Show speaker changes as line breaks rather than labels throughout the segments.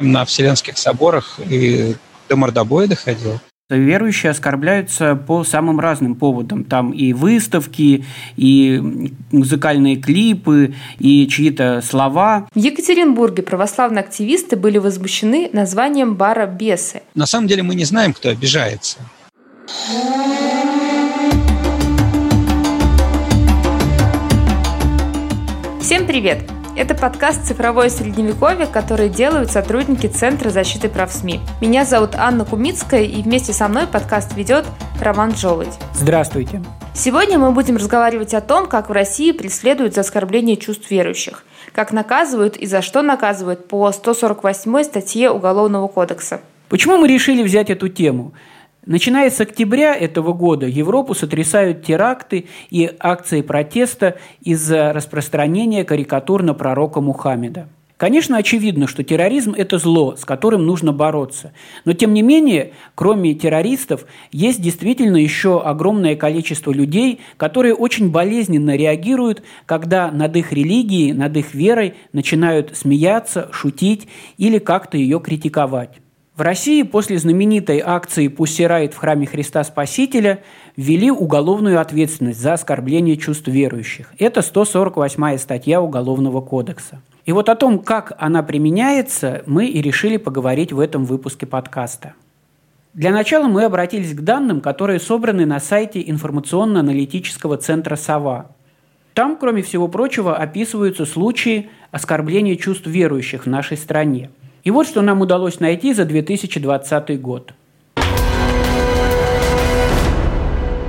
На Вселенских соборах и до мордобоя доходил.
Верующие оскорбляются по самым разным поводам. Там и выставки, и музыкальные клипы, и чьи-то слова.
В Екатеринбурге православные активисты были возмущены названием бара «Бесы».
На самом деле мы не знаем, кто обижается.
Всем привет! Это подкаст «Цифровое средневековье», который делают сотрудники Центра защиты прав СМИ. Меня зовут Анна Кумицкая, и вместе со мной подкаст ведет Роман Жолудь.
Здравствуйте.
Сегодня мы будем разговаривать о том, как в России преследуют за оскорбление чувств верующих, как наказывают и за что наказывают по 148 статье Уголовного кодекса.
Почему мы решили взять эту тему? Начиная с октября этого года Европу сотрясают теракты и акции протеста из-за распространения карикатур на пророка Мухаммеда. Конечно, очевидно, что терроризм – это зло, с которым нужно бороться. Но, тем не менее, кроме террористов, есть действительно еще огромное количество людей, которые очень болезненно реагируют, когда над их религией, над их верой начинают смеяться, шутить или как-то ее критиковать. В России после знаменитой акции «Пусси в храме Христа Спасителя» ввели уголовную ответственность за оскорбление чувств верующих. Это 148 статья Уголовного кодекса. И вот о том, как она применяется, мы и решили поговорить в этом выпуске подкаста. Для начала мы обратились к данным, которые собраны на сайте информационно-аналитического центра «Сова». Там, кроме всего прочего, описываются случаи оскорбления чувств верующих в нашей стране – и вот что нам удалось найти за 2020 год.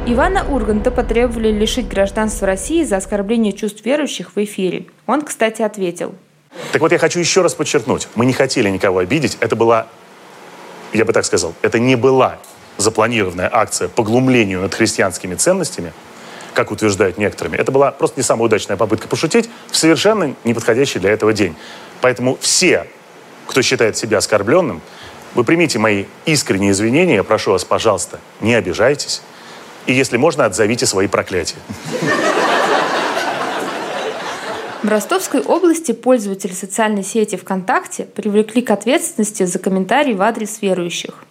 Ивана Урганта потребовали лишить гражданства России за оскорбление чувств верующих в эфире. Он, кстати, ответил.
Так вот, я хочу еще раз подчеркнуть. Мы не хотели никого обидеть. Это была, я бы так сказал, это не была запланированная акция по глумлению над христианскими ценностями, как утверждают некоторыми. Это была просто не самая удачная попытка пошутить в совершенно неподходящий для этого день. Поэтому все кто считает себя оскорбленным, вы примите мои искренние извинения, я прошу вас, пожалуйста, не обижайтесь. И если можно, отзовите свои проклятия.
В Ростовской области пользователи социальной сети ВКонтакте привлекли к ответственности за комментарии в адрес верующих.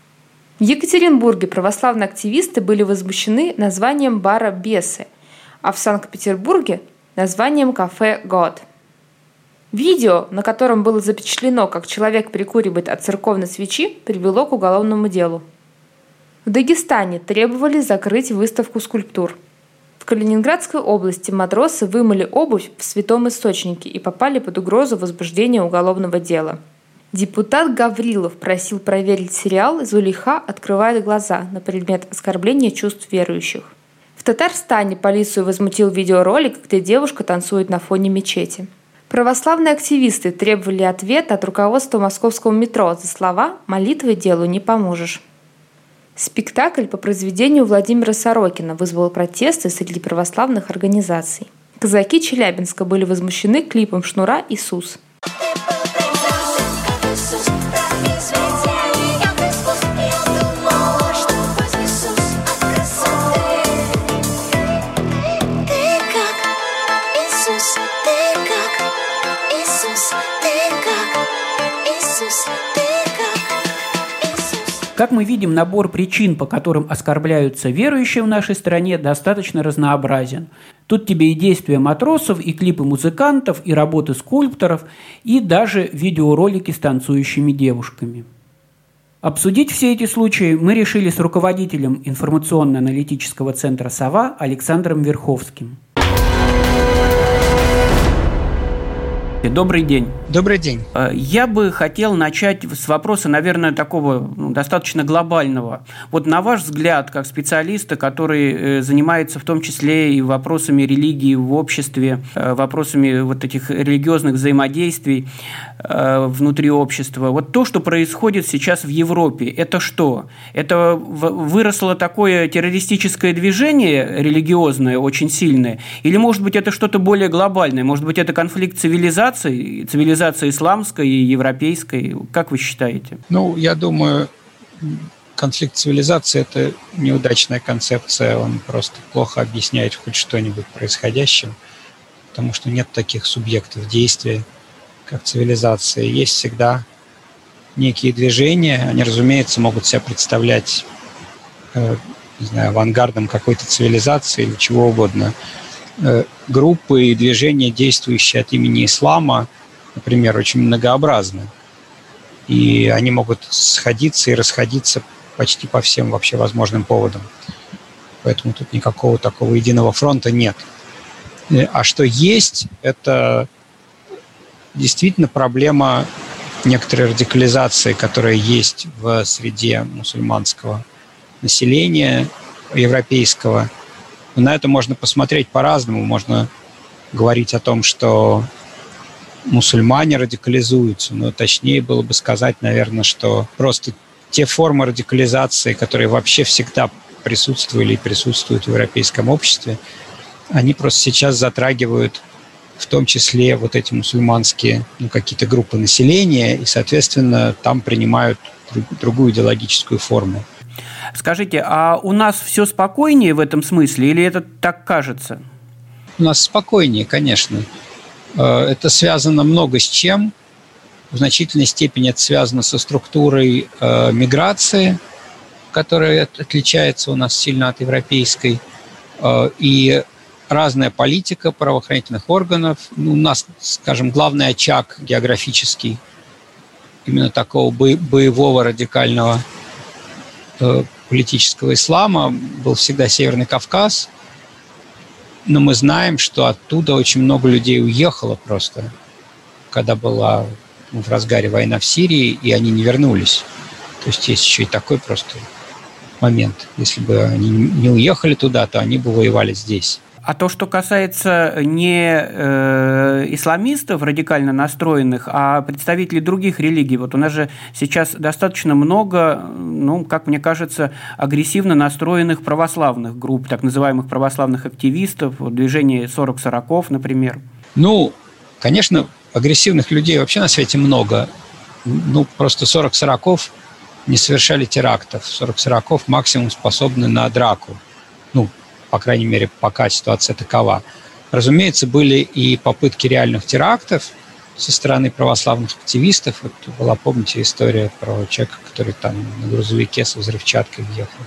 В Екатеринбурге православные активисты были возмущены названием бара «Бесы», а в Санкт-Петербурге – названием кафе «Год». Видео, на котором было запечатлено, как человек прикуривает от церковной свечи, привело к уголовному делу. В Дагестане требовали закрыть выставку скульптур. В Калининградской области матросы вымыли обувь в святом источнике и попали под угрозу возбуждения уголовного дела. Депутат Гаврилов просил проверить сериал «Зулейха открывает глаза» на предмет оскорбления чувств верующих. В Татарстане полицию возмутил видеоролик, где девушка танцует на фоне мечети – Православные активисты требовали ответ от руководства московского метро за слова «молитвой делу не поможешь». Спектакль по произведению Владимира Сорокина вызвал протесты среди православных организаций. Казаки Челябинска были возмущены клипом Шнура «Иисус».
Как мы видим, набор причин, по которым оскорбляются верующие в нашей стране, достаточно разнообразен. Тут тебе и действия матросов, и клипы музыкантов, и работы скульпторов, и даже видеоролики с танцующими девушками. Обсудить все эти случаи мы решили с руководителем информационно-аналитического центра «Сова» Александром Верховским – Добрый день.
Добрый день.
Э, я бы хотел начать с вопроса, наверное, такого ну, достаточно глобального. Вот на ваш взгляд, как специалиста, который э, занимается в том числе и вопросами религии в обществе, э, вопросами вот этих религиозных взаимодействий внутри общества, вот то, что происходит сейчас в Европе, это что? Это выросло такое террористическое движение религиозное, очень сильное? Или, может быть, это что-то более глобальное? Может быть, это конфликт цивилизации? Цивилизации, цивилизации исламской и европейской? Как вы считаете?
Ну, я думаю, конфликт цивилизации – это неудачная концепция, он просто плохо объясняет хоть что-нибудь происходящим, потому что нет таких субъектов действия, как цивилизация. Есть всегда некие движения. Они, разумеется, могут себя представлять э, не знаю, авангардом какой-то цивилизации или чего угодно. Э, группы и движения, действующие от имени ислама, например, очень многообразны. И они могут сходиться и расходиться почти по всем вообще возможным поводам. Поэтому тут никакого такого единого фронта нет. Э, а что есть, это действительно проблема некоторой радикализации, которая есть в среде мусульманского населения европейского. На это можно посмотреть по-разному. Можно говорить о том, что мусульмане радикализуются, но точнее было бы сказать, наверное, что просто те формы радикализации, которые вообще всегда присутствовали и присутствуют в европейском обществе, они просто сейчас затрагивают в том числе вот эти мусульманские ну, какие-то группы населения, и, соответственно, там принимают другую идеологическую форму.
Скажите, а у нас все спокойнее в этом смысле или это так кажется?
У нас спокойнее, конечно. Э, это связано много с чем. В значительной степени это связано со структурой э, миграции, которая отличается у нас сильно от европейской. Э, и разная политика правоохранительных органов. Ну, у нас, скажем, главный очаг географический именно такого боевого радикального политического ислама был всегда Северный Кавказ, но мы знаем, что оттуда очень много людей уехало просто, когда была в разгаре война в Сирии, и они не вернулись. То есть есть еще и такой просто момент. Если бы они не уехали туда, то они бы воевали здесь.
А то, что касается не э, исламистов радикально настроенных, а представителей других религий, вот у нас же сейчас достаточно много, ну, как мне кажется, агрессивно настроенных православных групп, так называемых православных активистов, движение 40 сороков, например.
Ну, конечно, агрессивных людей вообще на свете много. Ну, просто 40 сороков не совершали терактов. 40 сороков максимум способны на драку. Ну, по крайней мере, пока ситуация такова. Разумеется, были и попытки реальных терактов со стороны православных активистов. Вот была, помните, история про человека, который там на грузовике со взрывчаткой въехал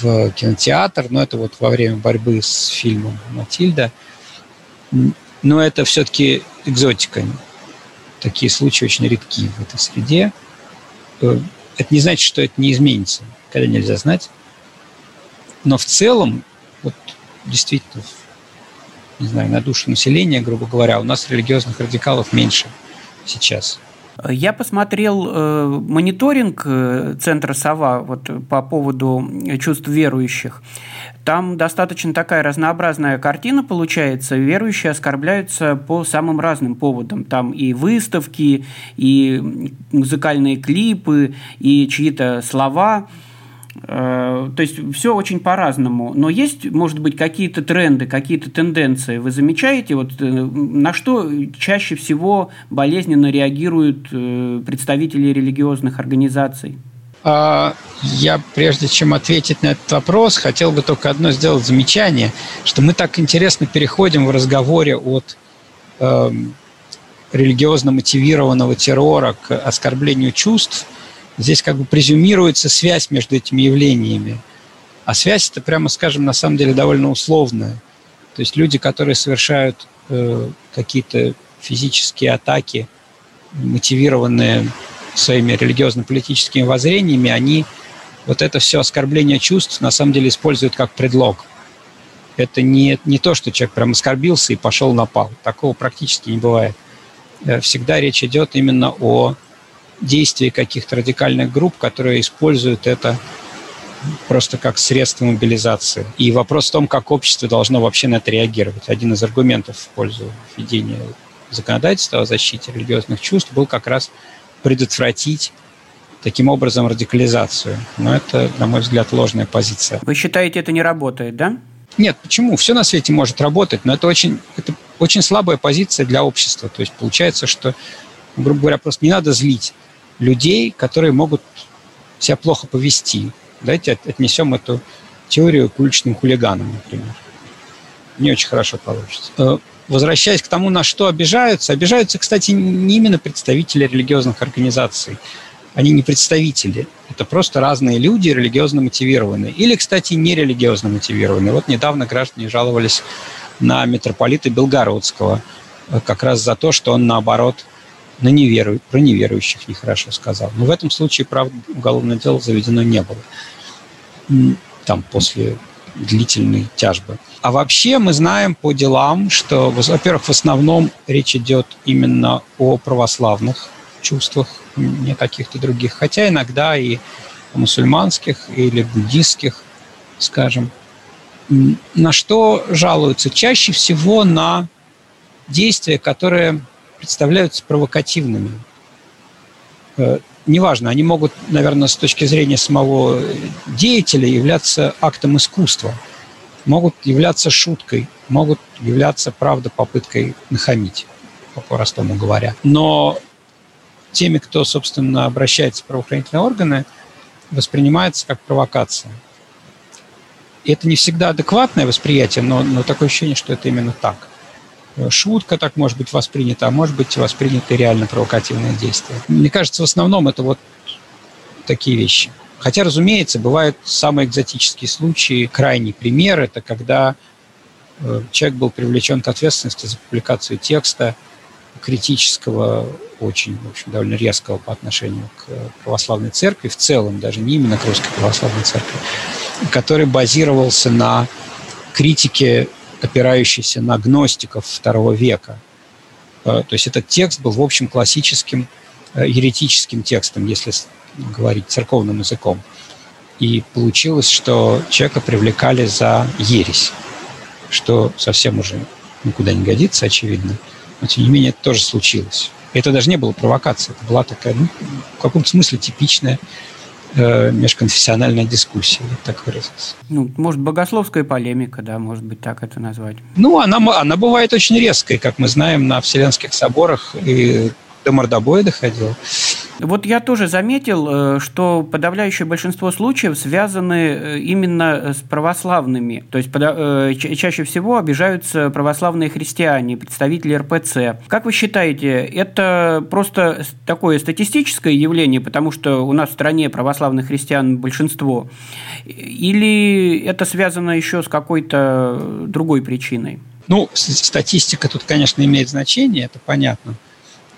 в кинотеатр, но это вот во время борьбы с фильмом «Матильда». Но это все-таки экзотика. Такие случаи очень редки в этой среде. Э, это не значит, что это не изменится. Когда нельзя знать. Но в целом, вот действительно, не знаю, на душу населения, грубо говоря, у нас религиозных радикалов меньше сейчас.
Я посмотрел э, мониторинг э, центра «Сова» вот, по поводу чувств верующих. Там достаточно такая разнообразная картина получается. Верующие оскорбляются по самым разным поводам. Там и выставки, и музыкальные клипы, и чьи-то слова – то есть все очень по-разному. Но есть, может быть, какие-то тренды, какие-то тенденции. Вы замечаете, вот, э, на что чаще всего болезненно реагируют э, представители религиозных организаций?
А, я, прежде чем ответить на этот вопрос, хотел бы только одно сделать замечание, что мы так интересно переходим в разговоре от э, религиозно мотивированного террора к оскорблению чувств – здесь как бы презюмируется связь между этими явлениями. А связь это, прямо скажем, на самом деле довольно условная. То есть люди, которые совершают э, какие-то физические атаки, мотивированные своими религиозно-политическими воззрениями, они вот это все оскорбление чувств на самом деле используют как предлог. Это не, не то, что человек прям оскорбился и пошел напал. Такого практически не бывает. Э, всегда речь идет именно о действий каких-то радикальных групп, которые используют это просто как средство мобилизации. И вопрос в том, как общество должно вообще на это реагировать. Один из аргументов в пользу введения законодательства о защите религиозных чувств был как раз предотвратить таким образом радикализацию. Но это, на мой взгляд, ложная позиция.
Вы считаете, это не работает, да?
Нет, почему? Все на свете может работать, но это очень, это очень слабая позиция для общества. То есть получается, что, грубо говоря, просто не надо злить людей, которые могут себя плохо повести. Давайте отнесем эту теорию к уличным хулиганам, например. не очень хорошо получится. Э, возвращаясь к тому, на что обижаются, обижаются, кстати, не именно представители религиозных организаций. Они не представители. Это просто разные люди, религиозно мотивированные. Или, кстати, нерелигиозно мотивированные. Вот недавно граждане жаловались на митрополита Белгородского э, как раз за то, что он, наоборот, на неверу... про неверующих нехорошо сказал. Но в этом случае, правда, уголовное дело заведено не было. Там после длительной тяжбы. А вообще мы знаем по делам, что, во-первых, в основном речь идет именно о православных чувствах, не каких-то других, хотя иногда и мусульманских или буддистских, скажем. На что жалуются? Чаще всего на действия, которые представляются провокативными. Э, неважно, они могут, наверное, с точки зрения самого деятеля являться актом искусства, могут являться шуткой, могут являться, правда, попыткой нахамить, по-простому говоря. Но теми, кто, собственно, обращается в правоохранительные органы, воспринимается как провокация. И это не всегда адекватное восприятие, но, но такое ощущение, что это именно так. Шутка так может быть воспринята, а может быть воспринято реально провокативное действие. Мне кажется, в основном это вот такие вещи. Хотя, разумеется, бывают самые экзотические случаи. Крайний пример – это когда э, человек был привлечен к ответственности за публикацию текста критического очень, в общем, довольно резкого по отношению к православной церкви, в целом, даже не именно к русской православной церкви, который базировался на критике, опирающейся на гностиков второго века. Э, то есть этот текст был, в общем, классическим э, еретическим текстом, если говорить церковным языком. И получилось, что человека привлекали за ересь, что совсем уже никуда не годится, очевидно. Но, тем не менее, это тоже случилось. Это даже не было провокацией, это была такая, ну, в каком-то смысле типичная э, межконфессиональная дискуссия, так выразиться.
Ну, может, богословская полемика, да, может быть, так это назвать.
Ну, она, она бывает очень резкой, как мы знаем, на Вселенских соборах и до мордобоя доходил.
Вот я тоже заметил, э, что подавляющее большинство случаев связаны э, именно с православными. То есть э, чаще всего обижаются православные христиане, представители РПЦ. Как вы считаете, это просто такое статистическое явление, потому что у нас в стране православных христиан большинство? Или это связано еще с какой-то другой причиной?
Ну, статистика тут, конечно, имеет значение, это понятно.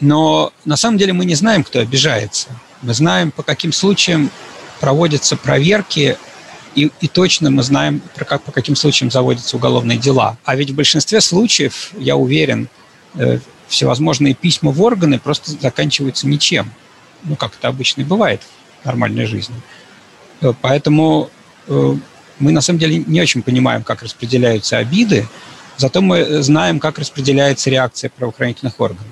Но на самом деле мы не знаем, кто обижается. Мы знаем, по каким случаям проводятся проверки, и, и точно мы знаем, про как, по каким случаям заводятся уголовные дела. А ведь в большинстве случаев, я уверен, э, всевозможные письма в органы просто заканчиваются ничем. Ну, как это обычно и бывает в нормальной жизни. Э, поэтому э, мы на самом деле не очень понимаем, как распределяются обиды, зато мы знаем, как распределяется реакция правоохранительных органов.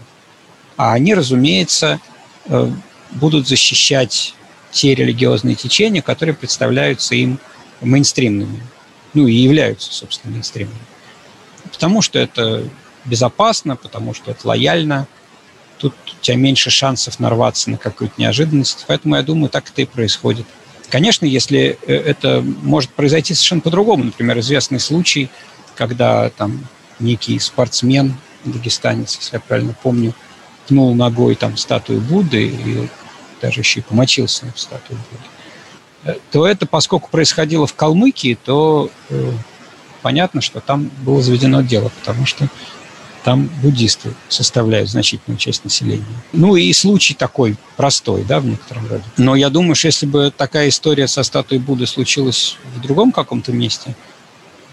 А они, разумеется, э, будут защищать те религиозные течения, которые представляются им мейнстримными. Ну и являются, собственно, мейнстримными. Потому что это безопасно, потому что это лояльно. Тут у тебя меньше шансов нарваться на какую-то неожиданность. Поэтому, я думаю, так это и происходит. Конечно, если э, это может произойти совершенно по-другому. Например, известный случай, когда там некий спортсмен, дагестанец, если я правильно помню, пнул ногой там статую Будды и даже еще и помочился в статую Будды, то это, поскольку происходило в Калмыкии, то э, понятно, что там было заведено дело, потому что там буддисты составляют значительную часть населения. Ну и случай такой простой, да, в некотором роде. Но я думаю, что если бы такая история со статуей Будды случилась в другом каком-то месте,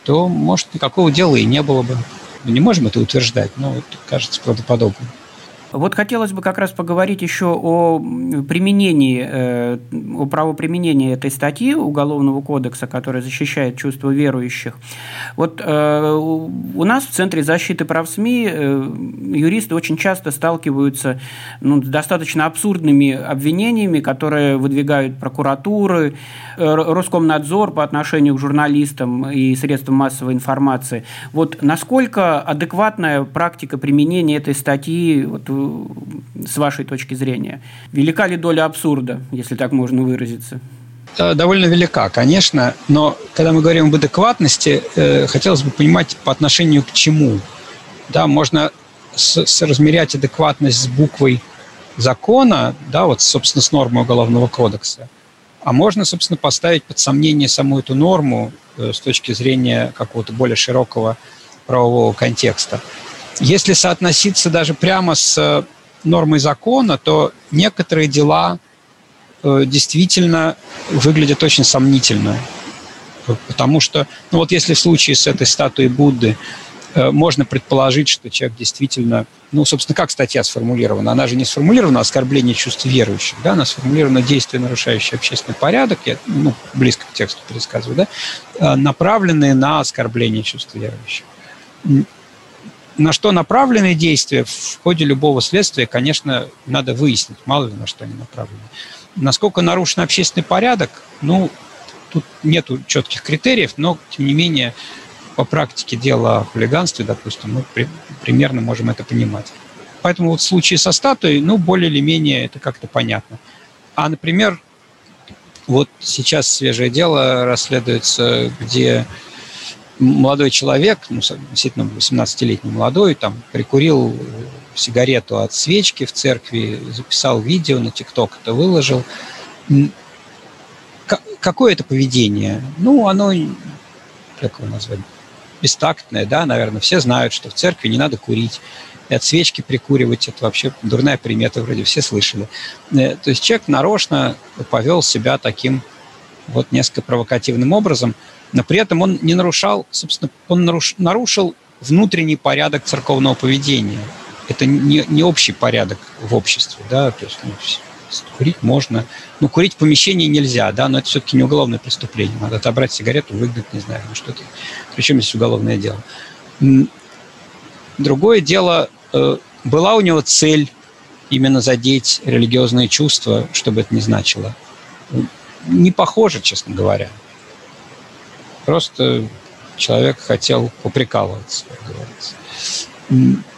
то, может, никакого дела и не было бы. Мы не можем это утверждать, но это кажется правдоподобным.
Вот хотелось бы как раз поговорить еще о применении, э, о правоприменении этой статьи Уголовного кодекса, которая защищает чувства верующих. Вот э, у нас в Центре защиты прав СМИ э, юристы очень часто сталкиваются ну, с достаточно абсурдными обвинениями, которые выдвигают прокуратуры, Роскомнадзор по отношению к журналистам и средствам массовой информации. Вот насколько адекватная практика применения этой статьи вот, с вашей точки зрения? Велика ли доля абсурда, если так можно выразиться?
довольно велика, конечно, но когда мы говорим об адекватности, э, хотелось бы понимать по отношению к чему. Да, можно с размерять адекватность с буквой закона, да, вот, собственно, с нормой Уголовного кодекса, а можно, собственно, поставить под сомнение саму эту норму э, с точки зрения какого-то более широкого правового контекста. Если соотноситься даже прямо с э, нормой закона, то некоторые дела э, действительно выглядят очень сомнительно. Потому что, ну вот если в случае с этой статуей Будды э, можно предположить, что человек действительно, ну, собственно, как статья сформулирована? Она же не сформулирована оскорбление чувств верующих, да, она сформулирована действие, нарушающее общественный порядок, я, ну, близко к тексту пересказываю, да, направленные на оскорбление чувств верующих на что направлены действия в ходе любого следствия, конечно, надо выяснить, мало ли на что они направлены. Насколько нарушен общественный порядок, ну, тут нет четких критериев, но, тем не менее, по практике дела о хулиганстве, допустим, мы при, примерно можем это понимать. Поэтому вот в случае со статуей, ну, более или менее это как-то понятно. А, например, вот сейчас свежее дело расследуется, где молодой человек, ну, действительно 18-летний молодой, там, прикурил сигарету от свечки в церкви, записал видео на ТикТок, это выложил. Какое это поведение? Ну, оно, как его назвать, бестактное, да, наверное. Все знают, что в церкви не надо курить. И от свечки прикуривать – это вообще дурная примета, вроде все слышали. Э, то есть человек нарочно повел себя таким вот несколько провокативным образом – но при этом он не нарушал, собственно, он наруш, нарушил внутренний порядок церковного поведения. Это не, не общий порядок в обществе, да, то есть ну, курить можно. Ну, курить в помещении нельзя, да, но это все-таки не уголовное преступление. Надо отобрать сигарету, выгнать, не знаю, ну что-то. Причем здесь уголовное дело. Другое дело, э, была у него цель именно задеть религиозные чувства, чтобы это не значило. Не похоже, честно говоря. Просто человек хотел поприкалываться, как говорится.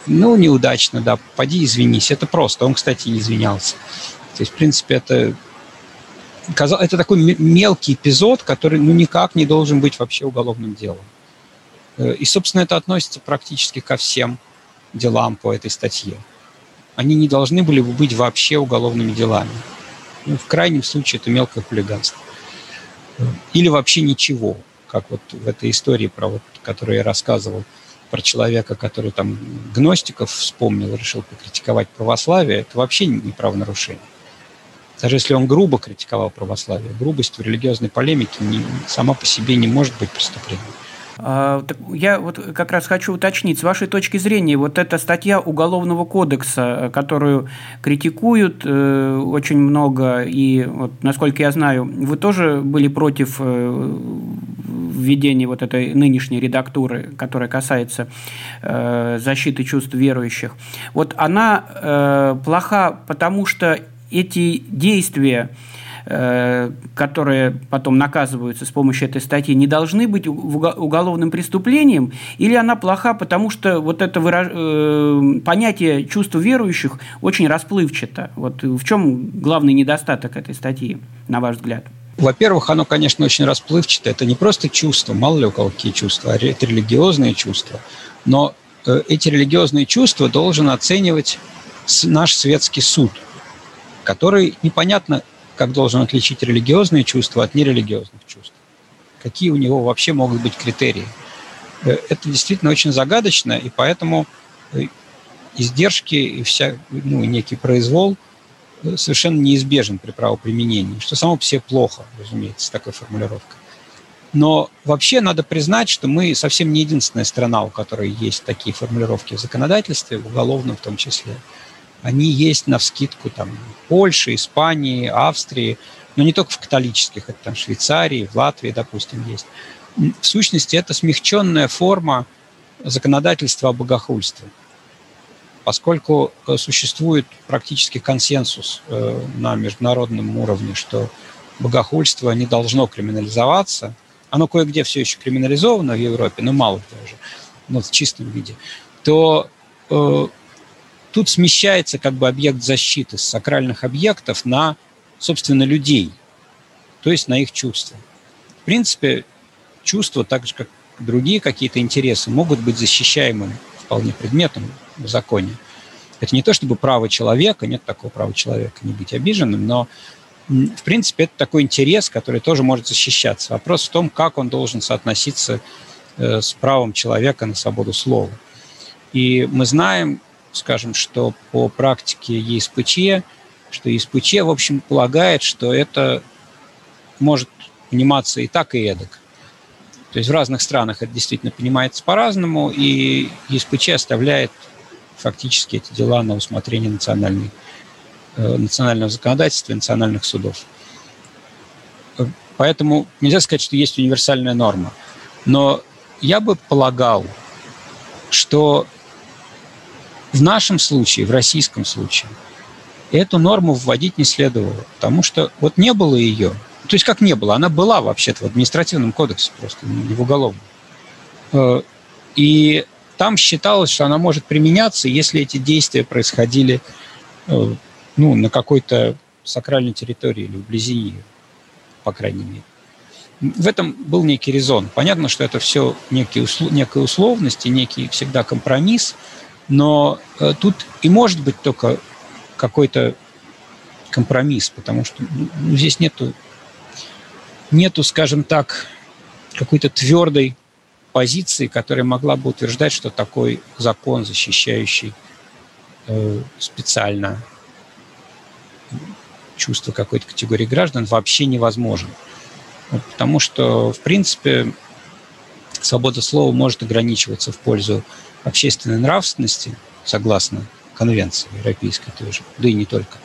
Ну, неудачно, да, поди извинись. Это просто. Он, кстати, не извинялся. То есть, в принципе, это это такой мелкий эпизод, который ну, никак не должен быть вообще уголовным делом. Э, и, собственно, это относится практически ко всем делам по этой статье. Они не должны были бы быть вообще уголовными делами. Ну, в крайнем случае это мелкое хулиганство. Или вообще ничего как вот в этой истории, про вот, которую я рассказывал, про человека, который там гностиков вспомнил, решил покритиковать православие, это вообще не правонарушение. Даже если он грубо критиковал православие, грубость в религиозной полемике не, сама по себе не может быть преступлением.
А, я вот как раз хочу уточнить, с вашей точки зрения, вот эта статья Уголовного кодекса, которую критикуют э, очень много, и вот, насколько я знаю, вы тоже были против э, введения вот этой нынешней редактуры, которая касается э, защиты чувств верующих. Вот она плоха, потому что эти действия Э, которые потом наказываются с помощью этой статьи, не должны быть уголовным преступлением, или она плоха, потому что вот это выраж... Э, понятие чувства верующих очень расплывчато. Вот в чем главный недостаток этой статьи, на ваш взгляд?
Во-первых, оно, конечно, очень расплывчато. Это не просто чувства, мало ли у кого какие чувства, а это религиозные чувства. Но э, эти религиозные чувства должен оценивать наш светский суд, который непонятно как должен отличить религиозные чувства от нерелигиозных чувств. Какие у него вообще могут быть критерии. Э, это действительно очень загадочно, и поэтому э, издержки и вся, ну, некий произвол э, совершенно неизбежен при правоприменении, что само по себе плохо, разумеется, с такой формулировкой. Но вообще надо признать, что мы совсем не единственная страна, у которой есть такие формулировки в законодательстве, в уголовном в том числе они есть на вскидку там Польши, Испании, Австрии, но не только в католических, это там Швейцарии, в Латвии, допустим, есть. В сущности, это смягченная форма законодательства о богохульстве, поскольку э, существует практически консенсус э, на международном уровне, что богохульство не должно криминализоваться. Оно кое-где все еще криминализовано в Европе, но мало где уже, но в чистом виде. То э, Тут смещается как бы объект защиты с сакральных объектов на, собственно, людей. то есть на их чувства. В принципе, чувства, так же как другие какие-то интересы, могут быть защищаемым вполне предметом в законе. Это не то чтобы право человека, нет такого права человека не быть обиженным, но в принципе это такой интерес, который тоже может защищаться. Вопрос в том, как он должен соотноситься э, с правом человека на свободу слова. И мы знаем, скажем, что по практике ЕСПЧ, что ЕСПЧ, в общем, полагает, что это может пониматься и так, и эдак. То есть в разных странах это действительно понимается по-разному, и ЕСПЧ оставляет фактически эти дела на усмотрение национальной, э, национального законодательства и национальных судов. Поэтому нельзя сказать, что есть универсальная норма. Но я бы полагал, что в нашем случае, в российском случае, эту норму вводить не следовало, потому что вот не было ее. То есть как не было? Она была вообще-то в административном кодексе просто, не в уголовном. Э, и там считалось, что она может применяться, если эти действия происходили э, ну, на какой-то сакральной территории или вблизи ее, по крайней мере. В этом был некий резон. Понятно, что это все некие, некая условность и некий всегда компромисс, но э, тут и может быть только какой-то компромисс, потому что ну, здесь нету, нету, скажем так, какой-то твердой позиции, которая могла бы утверждать, что такой закон, защищающий э, специально чувство какой-то категории граждан, вообще невозможен. Вот, потому что, в принципе, свобода слова может ограничиваться в пользу общественной нравственности, согласно конвенции европейской тоже, да и не только.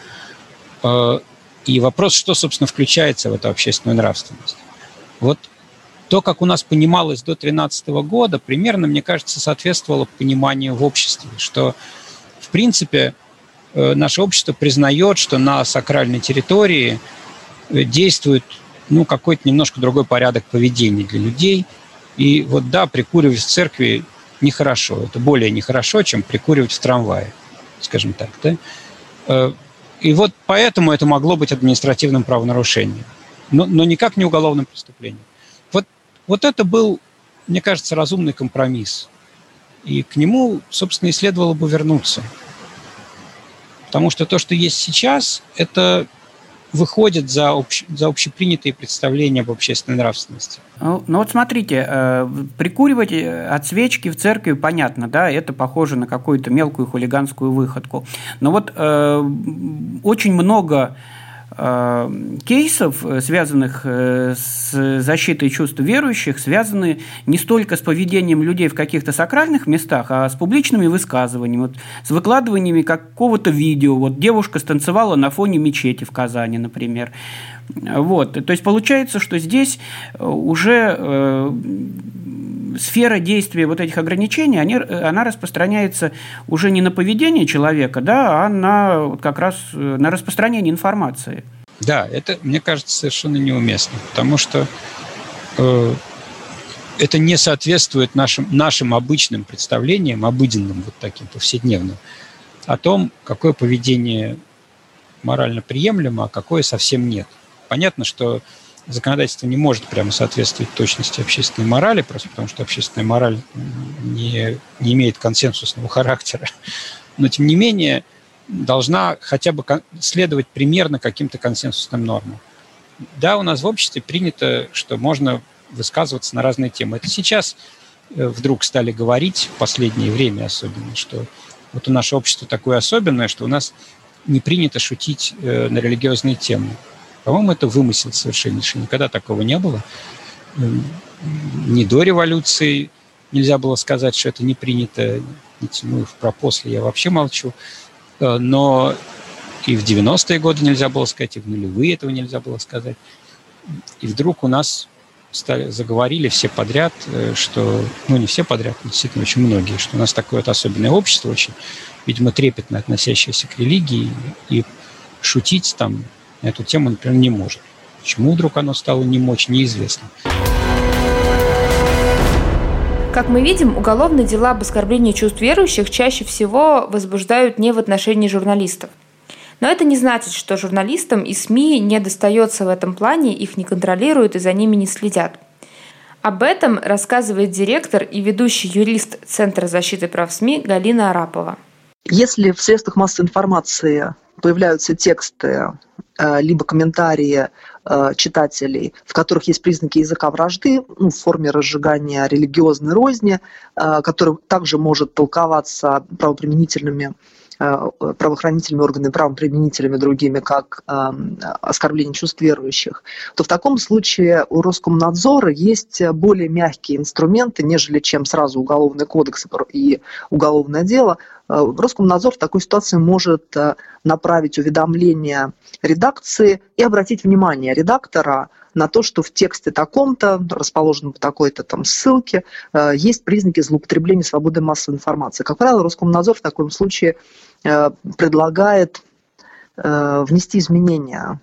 Э, и вопрос, что, собственно, включается в эту общественную нравственность. Вот то, как у нас понималось до 2013 года, примерно, мне кажется, соответствовало пониманию в обществе, что, в принципе, э, наше общество признает, что на сакральной территории э, действует ну, какой-то немножко другой порядок поведения для людей. И вот да, прикуривать в церкви нехорошо. Это более нехорошо, чем прикуривать в трамвае, скажем так. Да? Э, и вот поэтому это могло быть административным правонарушением, но, но никак не уголовным преступлением. Вот это был, мне кажется, разумный компромисс. И к нему, собственно, и следовало бы вернуться. Потому что то, что есть сейчас, это выходит за, общ, за общепринятые представления об общественной нравственности.
Ну, ну вот смотрите, э, прикуривать э, от свечки в церкви, понятно, да, это похоже на какую-то мелкую хулиганскую выходку. Но вот э, очень много кейсов, э, связанных э, с защитой чувств верующих, связаны не столько с поведением людей в каких-то сакральных местах, а с публичными высказываниями, вот, с выкладываниями какого-то видео. Вот девушка станцевала на фоне мечети в Казани, например. Вот. То есть получается, что здесь уже э, сфера действия вот этих ограничений, они, она распространяется уже не на поведение человека, да, а на как раз на распространение информации.
Да, это, мне кажется, совершенно неуместно, потому что э, это не соответствует нашим, нашим обычным представлениям, обыденным, вот таким повседневным, о том, какое поведение морально приемлемо, а какое совсем нет. Понятно, что законодательство не может прямо соответствовать точности общественной морали, просто потому что общественная мораль не, не имеет консенсусного характера. Но, тем не менее, должна хотя бы следовать примерно каким-то консенсусным нормам. Да, у нас в обществе принято, что можно высказываться на разные темы. Это сейчас э, вдруг стали говорить, в последнее время особенно, что вот у нашего общества такое особенное, что у нас не принято шутить э, на религиозные темы. По-моему, это вымысел совершеннейший. Никогда такого не было. Ни до революции нельзя было сказать, что это не принято. Ну, про после я вообще молчу. Э, но и в 90-е годы нельзя было сказать, и в нулевые этого нельзя было сказать. И вдруг у нас стали, заговорили все подряд, э, что, ну не все подряд, но действительно очень многие, что у нас такое вот особенное общество, очень, видимо, трепетно относящееся к религии, и шутить там на эту тему, например, не может. Почему вдруг оно стало не мочь, неизвестно.
Как мы видим, уголовные дела об оскорблении чувств верующих чаще всего возбуждают не в отношении журналистов. Но это не значит, что журналистам и СМИ не достается в этом плане, их не контролируют и за ними не следят. Об этом рассказывает директор и ведущий юрист Центра защиты прав СМИ Галина Арапова.
Если в средствах массовой информации появляются тексты, э, либо комментарии э, читателей, в которых есть признаки языка вражды ну, в форме разжигания религиозной розни, э, который также может толковаться правоприменительными правоохранительными органами, правоприменителями другими, как э, оскорбление чувств верующих, то в таком случае у Роскомнадзора есть более мягкие инструменты, нежели чем сразу уголовный кодекс и уголовное дело. Э, Роскомнадзор в такой ситуации может направить уведомление редакции и обратить внимание редактора на то, что в тексте таком-то, расположенном по такой-то там ссылке, есть признаки злоупотребления свободы массовой информации. Как правило, Роскомнадзор в таком случае Э, предлагает э, внести изменения,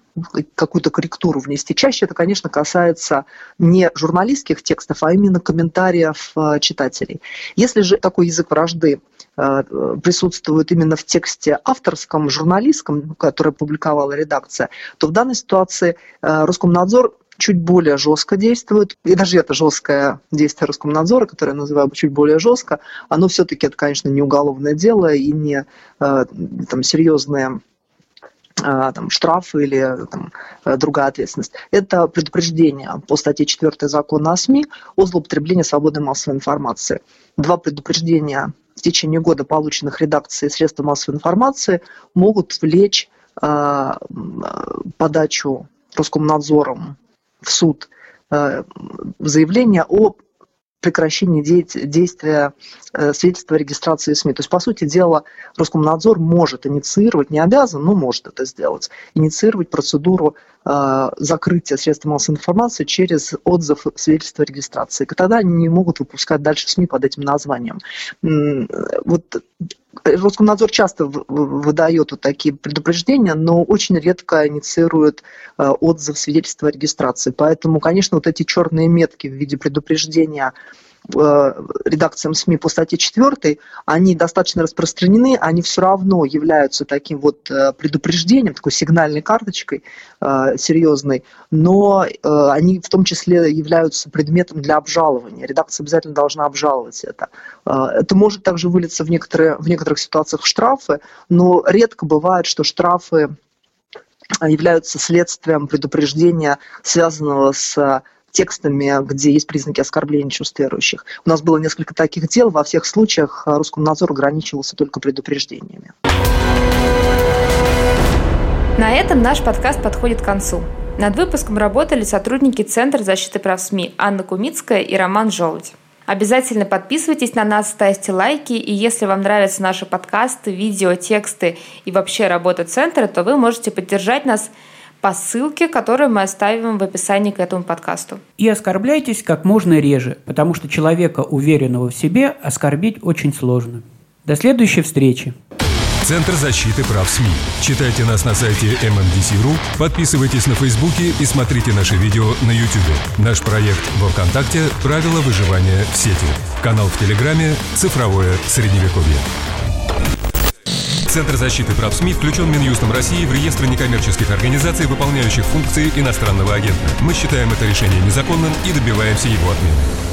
какую-то корректуру внести. Чаще это, конечно, касается не журналистских текстов, а именно комментариев э, читателей. Если же такой язык вражды присутствует именно в тексте авторском, журналистском, который публиковала редакция, то в данной ситуации Роскомнадзор чуть более жестко действует. И даже это жесткое действие Роскомнадзора, которое я называю чуть более жестко, оно все-таки, это, конечно, не уголовное дело и не э, там, серьезные э, там, штрафы или там, э, другая ответственность. Это предупреждение по статье 4 закона о СМИ о злоупотреблении свободы массовой информации. Два предупреждения в течение года, полученных редакцией средств массовой информации, могут влечь э, подачу Роскомнадзором в суд э, заявление о прекращении действия э, свидетельства о регистрации СМИ. То есть, по сути дела, Роскомнадзор может инициировать, не обязан, но может это сделать, инициировать процедуру э, закрытия средств массовой информации через отзыв свидетельства о регистрации. И тогда они не могут выпускать дальше СМИ под этим названием. Вот Роскомнадзор часто выдает вот такие предупреждения, но очень редко инициирует э, отзыв свидетельства о регистрации. Поэтому, конечно, вот эти черные метки в виде предупреждения редакциям СМИ по статье 4, они достаточно распространены, они все равно являются таким вот э, предупреждением, такой сигнальной карточкой э, серьезной, но они в том числе являются предметом для обжалования. Редакция обязательно должна обжаловать это. Это может также вылиться в, некоторые, в некоторых ситуациях в штрафы, но редко бывает, что штрафы являются следствием предупреждения, связанного с текстами, где есть признаки оскорбления чувств верующих. У нас было несколько таких дел, во всех случаях Роскомнадзор ограничивался только предупреждениями.
На этом наш подкаст подходит к концу. Над выпуском работали сотрудники Центра защиты прав СМИ Анна Кумицкая и Роман Желудь. Обязательно подписывайтесь на нас, ставьте лайки, и если вам нравятся наши подкасты, видео, тексты и вообще работа Центра, то вы можете поддержать нас – по ссылке, которую мы оставим в описании к этому подкасту.
И оскорбляйтесь как можно реже, потому что человека, уверенного в себе, оскорбить очень сложно. До следующей встречи.
Центр защиты прав СМИ. Читайте нас на сайте MMDC.ru, подписывайтесь на Фейсбуке и смотрите наши видео на YouTube. Наш проект во Вконтакте «Правила выживания в сети». Канал в Телеграме «Цифровое Средневековье». Центр защиты прав СМИ включен Минюстом России в реестр некоммерческих организаций, выполняющих функции иностранного агента. Мы считаем это решение незаконным и добиваемся его отмены.